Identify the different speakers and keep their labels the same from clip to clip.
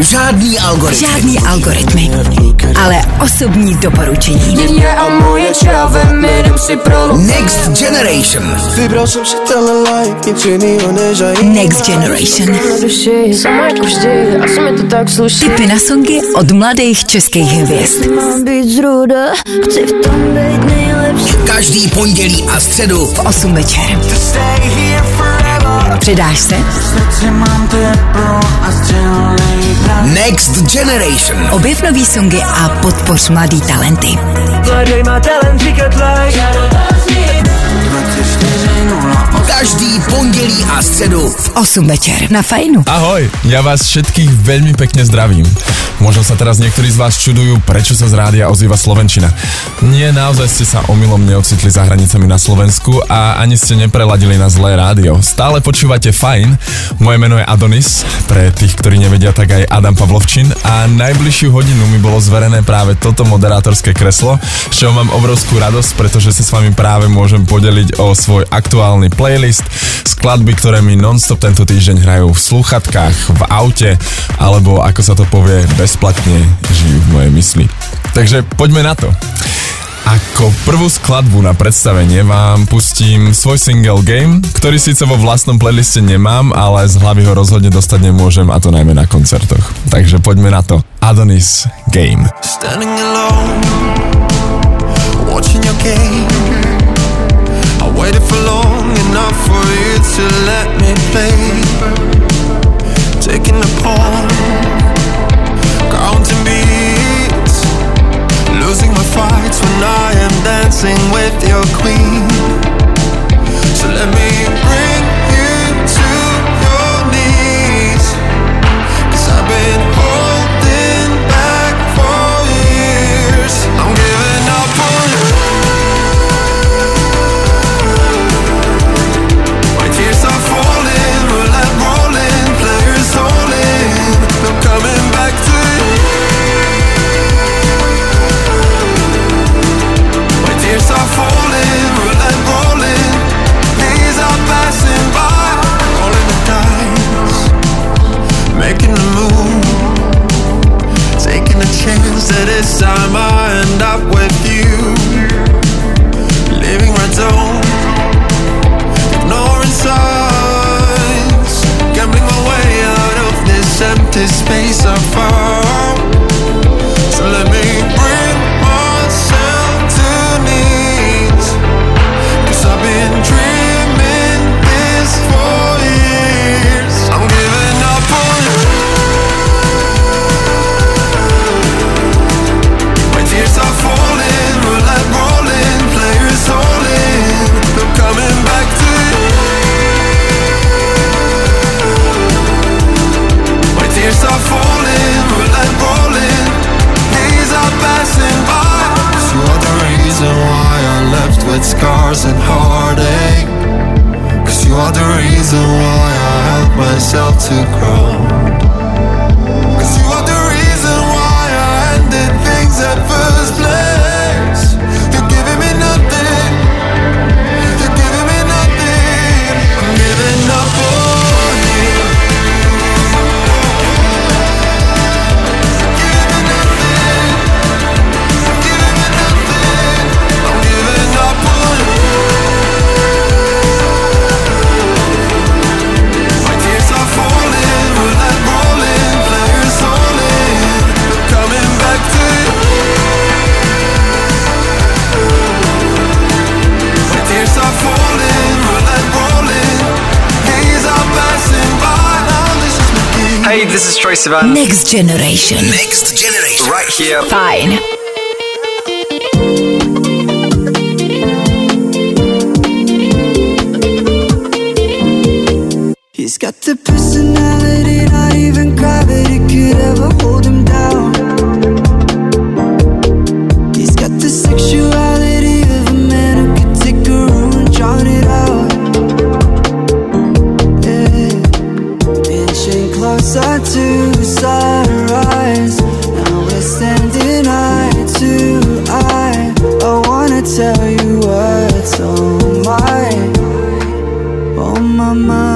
Speaker 1: Žádný algoritmy.
Speaker 2: Žádný algoritmy, ale osobní doporučení.
Speaker 1: Next Generation.
Speaker 2: Next Generation. Tipy na songy od mladých českých hvězd.
Speaker 1: Každý pondělí a středu
Speaker 2: V 8 večer. Přidáš se?
Speaker 1: Next Generation.
Speaker 2: Objev nový songy a podpoř mladý talenty.
Speaker 3: Mladej má talent, říkat like
Speaker 1: Každý pondělí a středu
Speaker 2: V 8 večer na Fajnu.
Speaker 4: Ahoj, ja vás všetkých veľmi pekne zdravím. Možno sa teraz niektorí z vás čudujú, prečo sa z rádia ozýva Slovenčina. Nie, naozaj ste sa omylom neocitli za hranicami na Slovensku a ani ste nepreladili na zlé rádio. Stále počúvate Fajn, moje meno je Adonis, pre tých, ktorí nevedia, tak aj Adam Pavlovčin a najbližšiu hodinu mi bolo zverené práve toto moderátorské kreslo, z čoho mám obrovskú radosť, pretože sa s vami práve môžem podeliť o svoj aktuálny playlist, skladby, ktoré mi nonstop tento týždeň hrajú v slúchatkách, v aute, alebo ako sa to povie, bezplatne žijú v mojej mysli. Takže poďme na to. Ako prvú skladbu na predstavenie vám pustím svoj single Game, ktorý síce vo vlastnom playliste nemám, ale z hlavy ho rozhodne dostať nemôžem a to najmä na koncertoch. Takže poďme na to. Adonis Game.
Speaker 3: Standing alone Watching your game waited for long enough for you to let me play. Taking the pawn Counting beats Losing my fights when I am dancing with your queen. So let me bring
Speaker 2: Next Generation.
Speaker 1: Next Generation.
Speaker 5: Right here.
Speaker 2: Fajn.
Speaker 6: Closer to sunrise. Now we're standing eye to eye. I wanna tell you what's on my on my mind.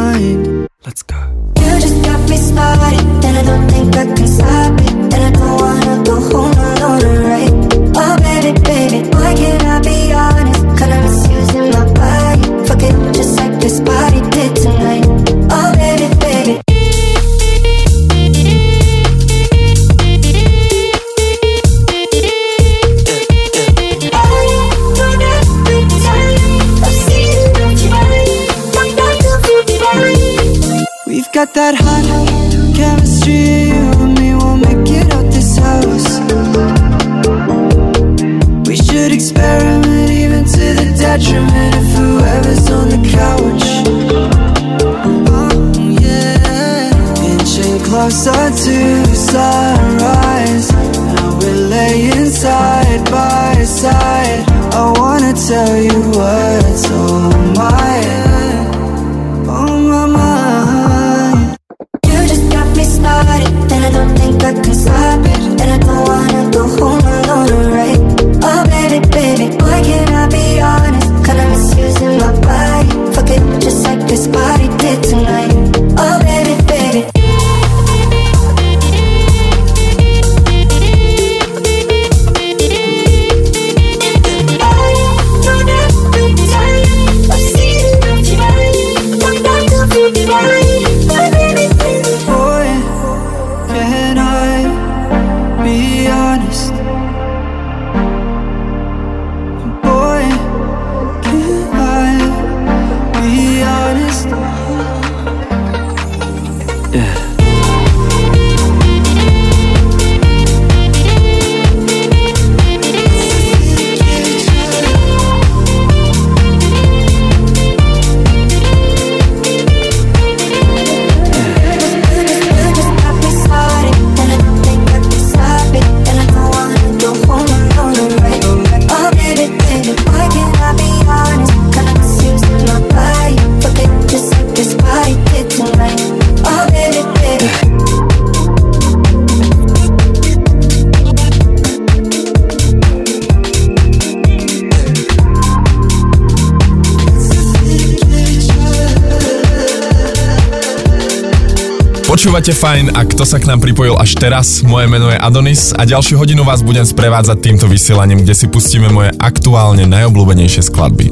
Speaker 4: Počúvate fajn a kto sa k nám pripojil až teraz, moje meno je Adonis a ďalšiu hodinu vás budem sprevádzať týmto vysielaním, kde si pustíme moje aktuálne najobľúbenejšie skladby.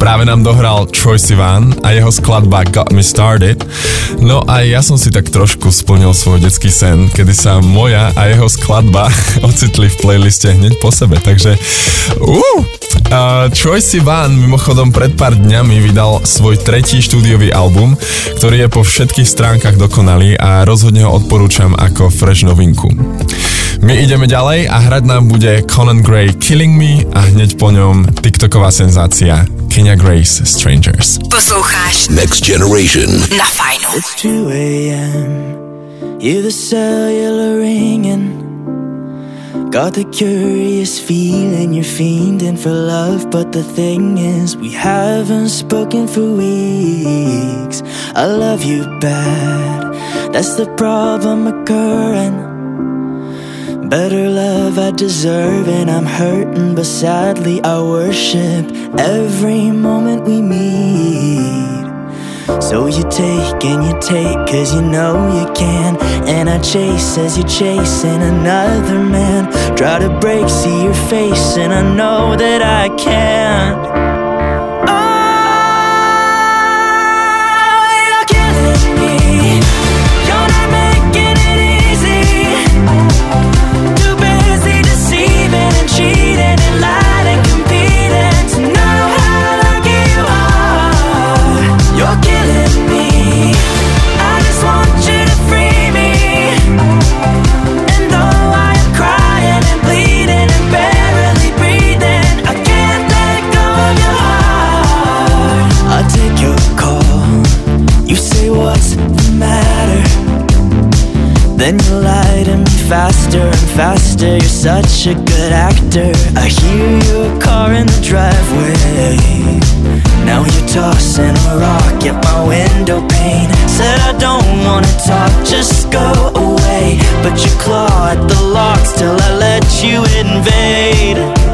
Speaker 4: Práve nám dohral Troy Sivan a jeho skladba Got Me Started. No a ja som si tak trošku splnil svoj detský sen, kedy sa moja a jeho skladba ocitli v playliste hneď po sebe, takže uh, Uh, Troy Sivan mimochodom pred pár dňami vydal svoj tretí štúdiový album, ktorý je po všetkých stránkach dokonalý a rozhodne ho odporúčam ako fresh novinku. My ideme ďalej a hrať nám bude Conan Gray Killing Me a hneď po ňom TikToková senzácia Kenya Grace Strangers.
Speaker 2: Posloucháš
Speaker 1: Next Generation.
Speaker 2: na Fajnu.
Speaker 6: It's 2 a.m. Hear the cellular ringing. Got the curious feeling you're fiending for love, but the thing is, we haven't spoken for weeks. I love you bad, that's the problem occurring. Better love I deserve, and I'm hurting, but sadly, I worship every moment we meet. So you take and you take cause you know you can. And I chase as you're chasing another man. Try to break, see your face and I know that I can't then you lie to me faster and faster. You're such a good actor. I hear your car in the driveway. Now you're tossing a rock at my window pane. Said I don't wanna talk, just go away. But you claw at the locks till I let you invade.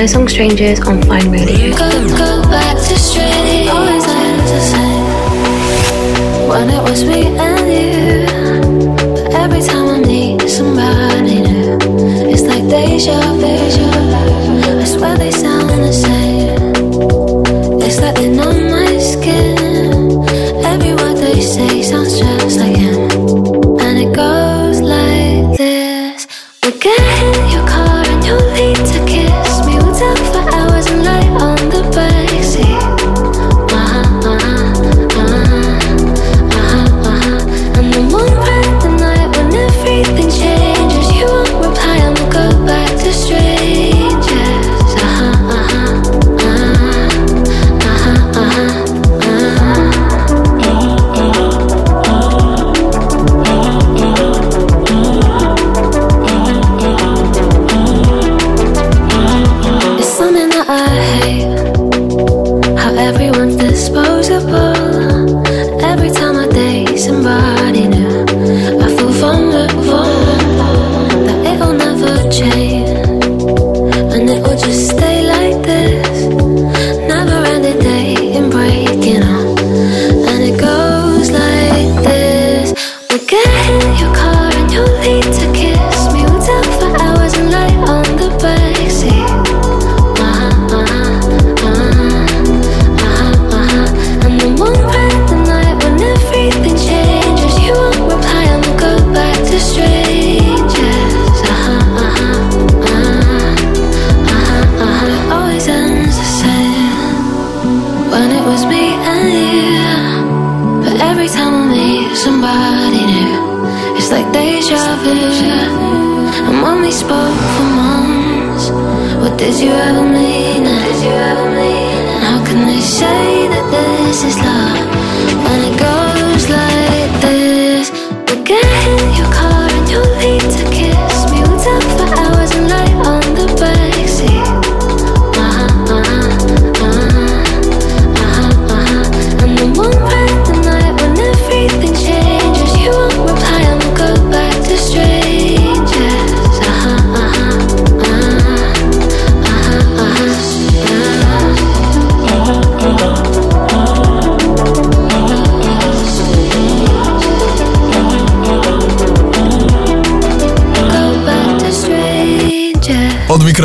Speaker 5: my
Speaker 7: song Strangers on Fine Radio.
Speaker 8: Go, go back to always the same. When it was me and you, every time I somebody new, it's like deja vu. Did you ever mean it? How can they say that this is love?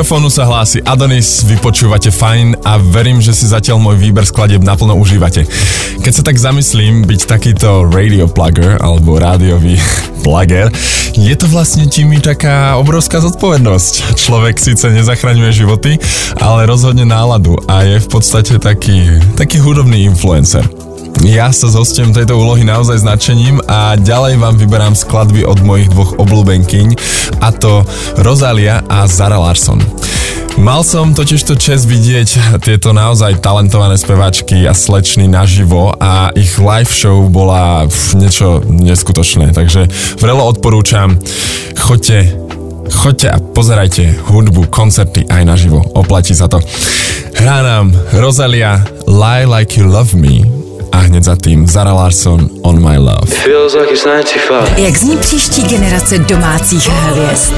Speaker 4: mikrofónu sa hlási Adonis, vy počúvate fajn a verím, že si zatiaľ môj výber skladeb naplno užívate. Keď sa tak zamyslím, byť takýto radio plugger alebo rádiový plager, je to vlastne tými taká obrovská zodpovednosť. Človek síce nezachraňuje životy, ale rozhodne náladu a je v podstate taký, taký hudobný influencer. Ja sa zostiem tejto úlohy naozaj značením a ďalej vám vyberám skladby od mojich dvoch obľúbenkyň a to Rosalia a Zara Larson. Mal som totiž to čest vidieť tieto naozaj talentované speváčky a slečny naživo a ich live show bola niečo neskutočné, takže vrelo odporúčam, choďte Choďte a pozerajte hudbu, koncerty aj naživo. Oplatí sa to. Hrá nám Rosalia Lie Like You Love Me a hned za tým Zara Larson On My Love.
Speaker 5: Like
Speaker 2: Jak zní příští generace domácích hvězd?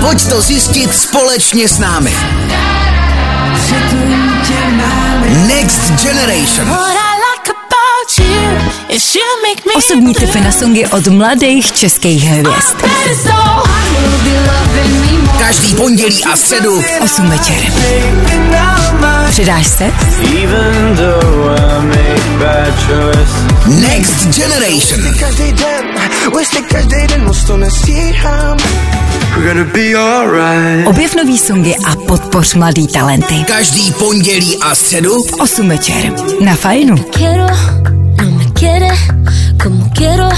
Speaker 1: Pojď to zjistit společně s námi. Next Generation.
Speaker 2: Osobní tipy na songy od mladých českých hvězd.
Speaker 1: Každý pondělí a středu v
Speaker 2: 8 večer. Přidáš se?
Speaker 1: Next Generation.
Speaker 2: Objev nový songy a podpoř mladý talenty.
Speaker 1: Každý pondělí a středu
Speaker 2: v 8 večer na Fajnu.
Speaker 8: Quiero quiere, como quiero.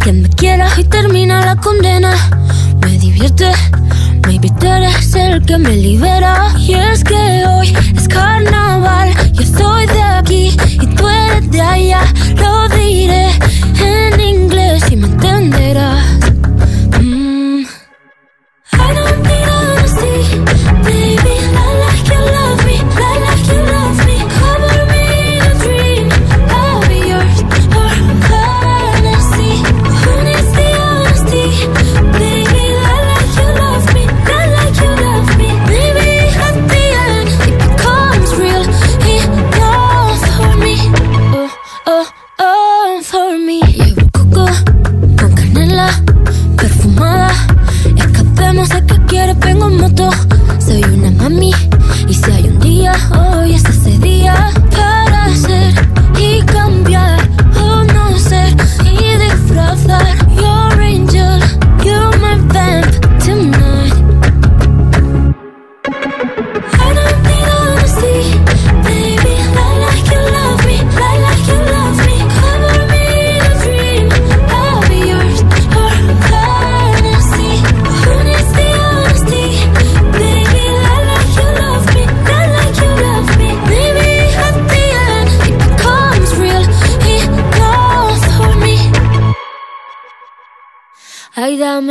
Speaker 8: Quien me quiera y termina la condena. Me divierte, maybe tú eres el que me libera. Y es que hoy es carnaval. Yo soy de aquí y tú eres de allá. Lo diré en inglés y me entenderás. Mm. I don't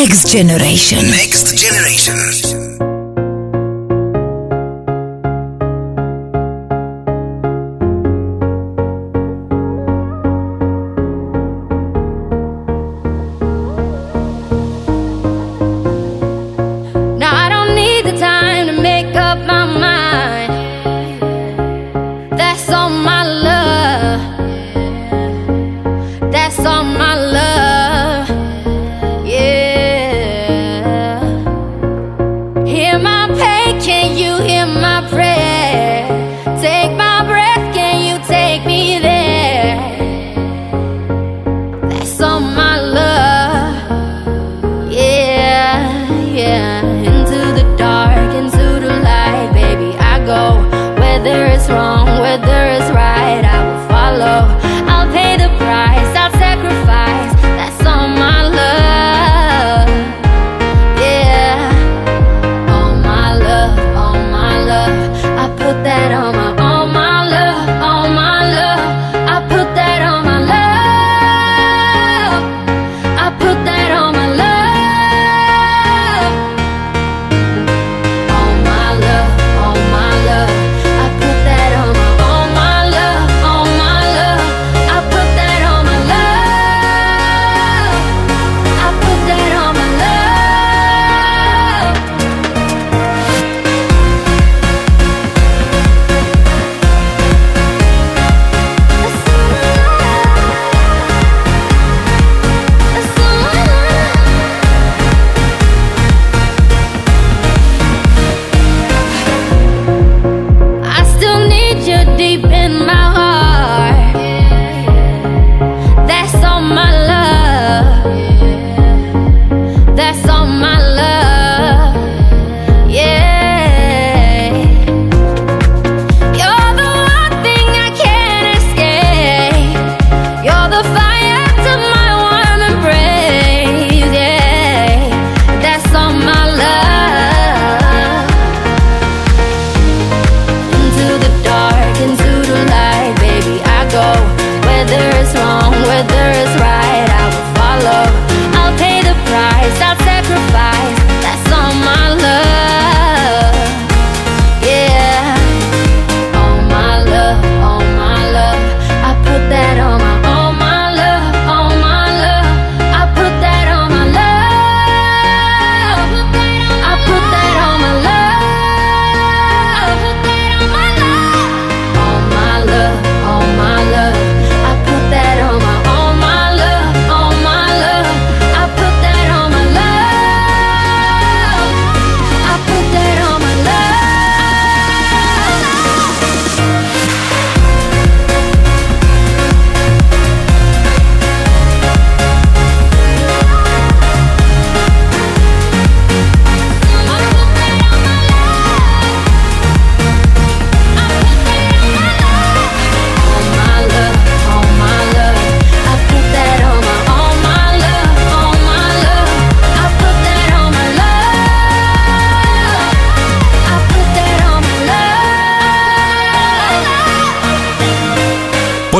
Speaker 2: Next Generation.
Speaker 1: Next Generation.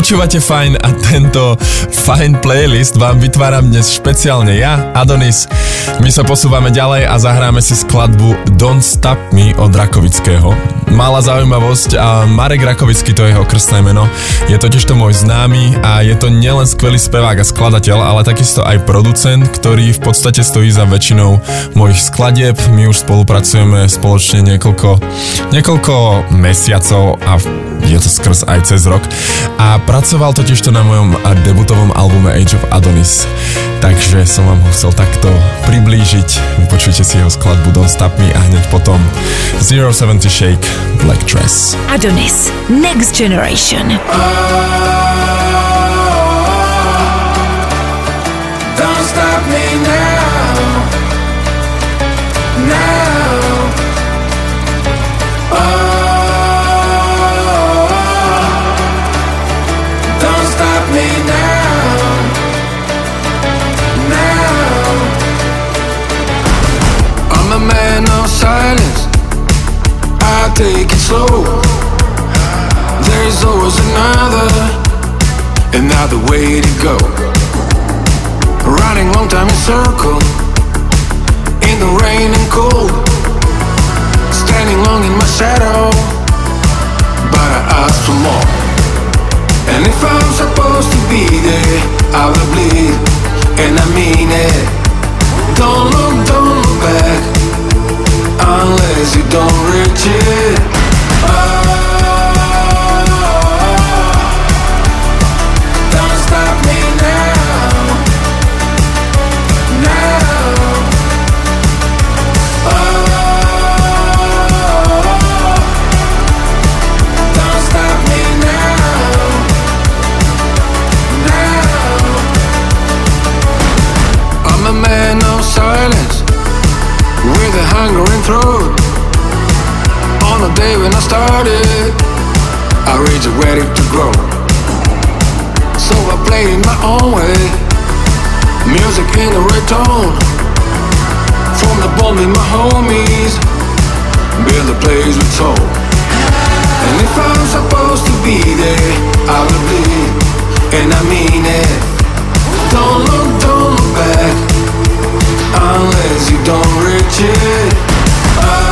Speaker 4: Počúvate fajn a tento fajn playlist vám vytváram dnes špeciálne ja, Adonis. My sa posúvame ďalej a zahráme si skladbu Don't Stop Me od Rakovického. Malá zaujímavosť a Marek Rakovický to je jeho krstné meno. Je totiž to môj známy a je to nielen skvelý spevák a skladateľ, ale takisto aj producent, ktorý v podstate stojí za väčšinou mojich skladieb. My už spolupracujeme spoločne niekoľko, niekoľko mesiacov a je to skrz aj cez rok. A pracoval totiž to na mojom debutovom albume Age of Adonis. Takže som vám ho chcel takto priblížiť. Vypočujte si jeho skladbu Don't Stop Me a hneď potom 070 Shake Black Dress.
Speaker 2: Adonis, Next Generation.
Speaker 5: Don't stop me now. Now. Oh. Don't stop me now. Take it slow. There's always another, another way to go. Running long time in circle In the rain and cold Standing long in my shadow But I ask for more And if I'm supposed to be there I will bleed And I mean it Don't look, don't look back Unless you don't reach it day when I started, I reached it ready to grow. So I played in my own way. Music in the right tone. From the bomb in my homies. Build a place with soul. And if I'm supposed to be there I will be. And I mean it. Don't look, don't look back. Unless you don't reach it. Oh.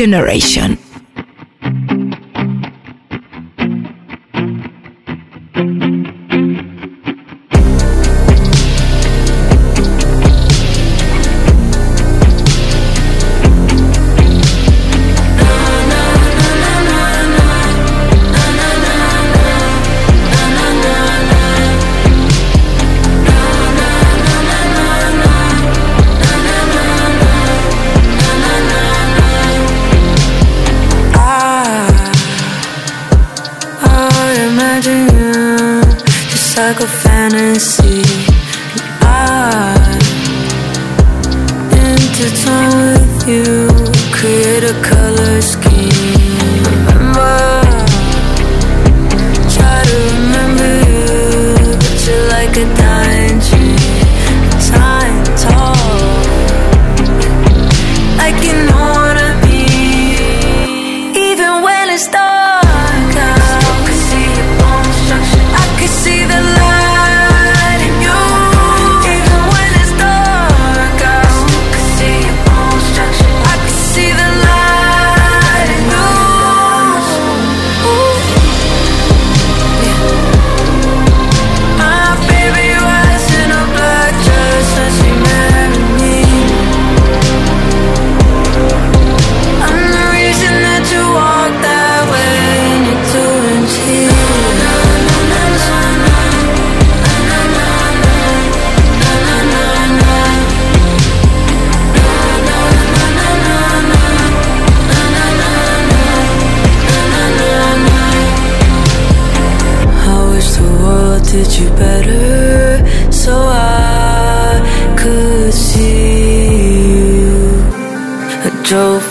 Speaker 2: Generation.
Speaker 8: You, create a color scheme.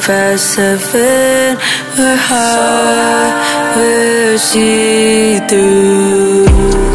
Speaker 6: Past seven, we're high, we're see through.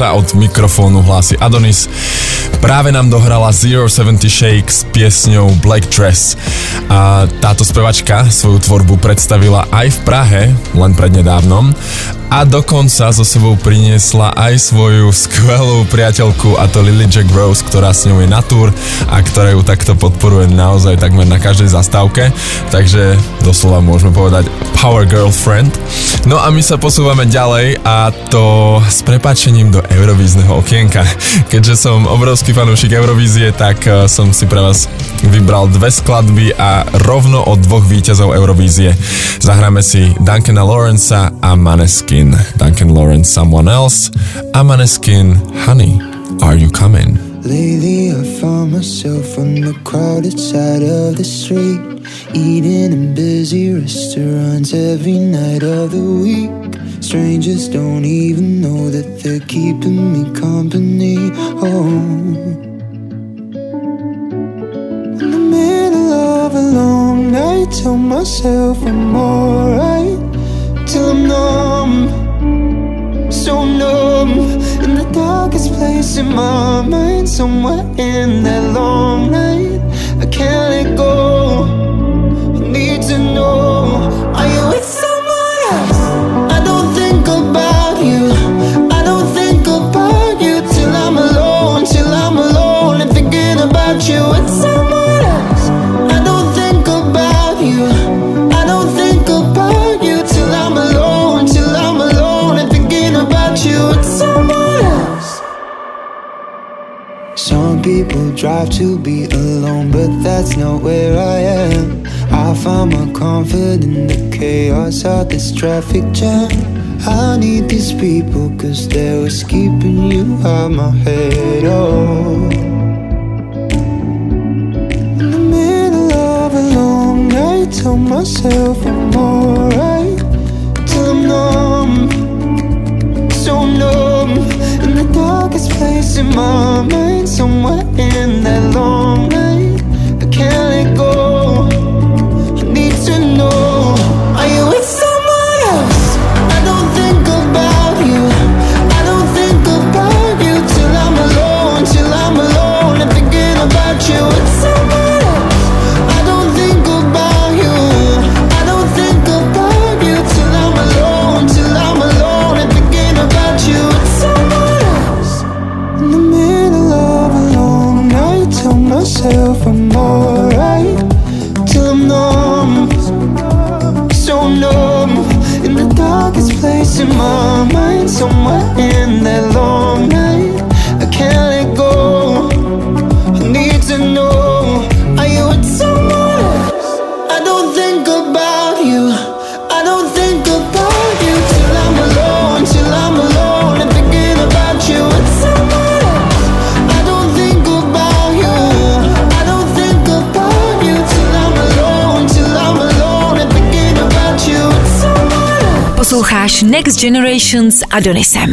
Speaker 4: Sa od mikrofónu hlási Adonis. Práve nám dohrala Zero 70 Shake s piesňou Black Dress a táto spevačka svoju tvorbu predstavila aj v Prahe, len prednedávnom a dokonca so sebou priniesla aj svoju skvelú priateľku a to Lily Jack Rose, ktorá s ňou je na tour a ktorá ju takto podporuje naozaj takmer na každej zastávke, takže doslova môžeme povedať Power Girlfriend. No a my sa posúvame ďalej a to s prepáčením do Eurovízneho okienka. Keďže som obrovský fanúšik Eurovízie, tak eh, som si pre vás vybral dve skladby a rovno od dvoch víťazov Eurovízie. Zahráme si Duncana Lawrence'a a Maneskin. Duncan Lawrence Someone Else a Maneskin Honey, Are You Coming?
Speaker 9: Lately, I found myself on the crowded side of the street, eating in busy restaurants every night of the week. Strangers don't even know that they're keeping me company. Oh. In the middle of a long night, tell myself I'm alright. Till I'm numb, so numb. In the darkest place in my mind, somewhere in that long night, I can't let go. I need to know, Some people drive to be alone, but that's not where I am. I find my comfort in the chaos of this traffic jam. I need these people, cause they're what's keeping you out my head. Oh. In the middle of a long night, tell myself I'm alright. Darkest place in my mind, somewhere in that long night, I can't let go. In the darkest place in my mind, somewhere in that
Speaker 2: Posloucháš Next Generation s Adonisem.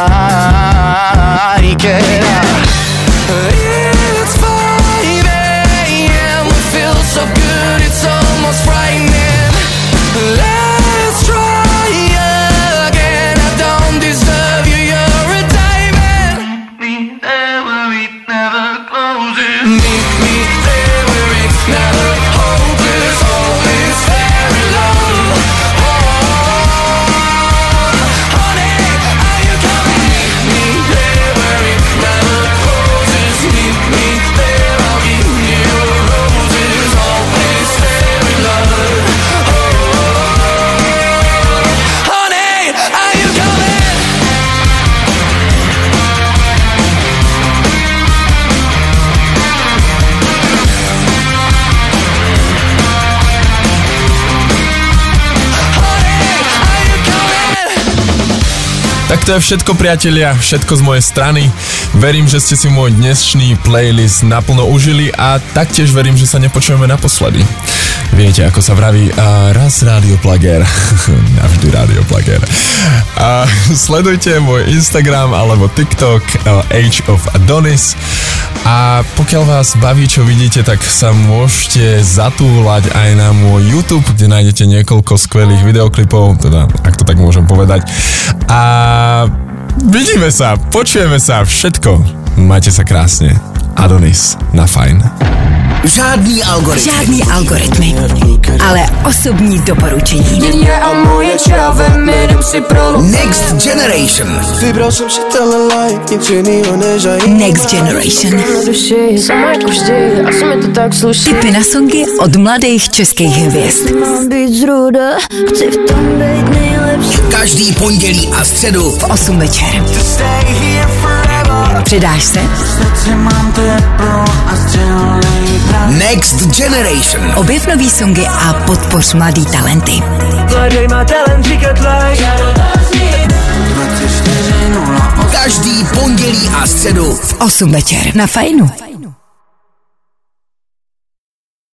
Speaker 4: to je všetko priatelia, všetko z mojej strany. Verím, že ste si môj dnešný playlist naplno užili a taktiež verím, že sa nepočujeme naposledy. Viete, ako sa vraví, a raz rádio plager, navždy rádio plager. A sledujte môj Instagram alebo TikTok uh, Age of Adonis a pokiaľ vás baví, čo vidíte, tak sa môžete zatúľať aj na môj YouTube, kde nájdete niekoľko skvelých videoklipov, teda ak to tak môžem povedať. A vidíme sa, počujeme sa, všetko. Majte sa krásne. Adonis na fajn.
Speaker 1: Žádný algoritmy.
Speaker 2: Žádný algoritmy, ale osobní doporučení.
Speaker 1: Next Generation.
Speaker 2: Next Generation. Tipy na songy od mladých českých hvězd.
Speaker 1: Každý pondělí a středu
Speaker 2: V 8 večer. Přidáš se?
Speaker 1: Next Generation.
Speaker 2: Objev nový songy a podpoř mladý talenty.
Speaker 5: Hledej má talent, říkat like.
Speaker 1: Každý pondělí a středu
Speaker 2: V 8 večer na Fajnu.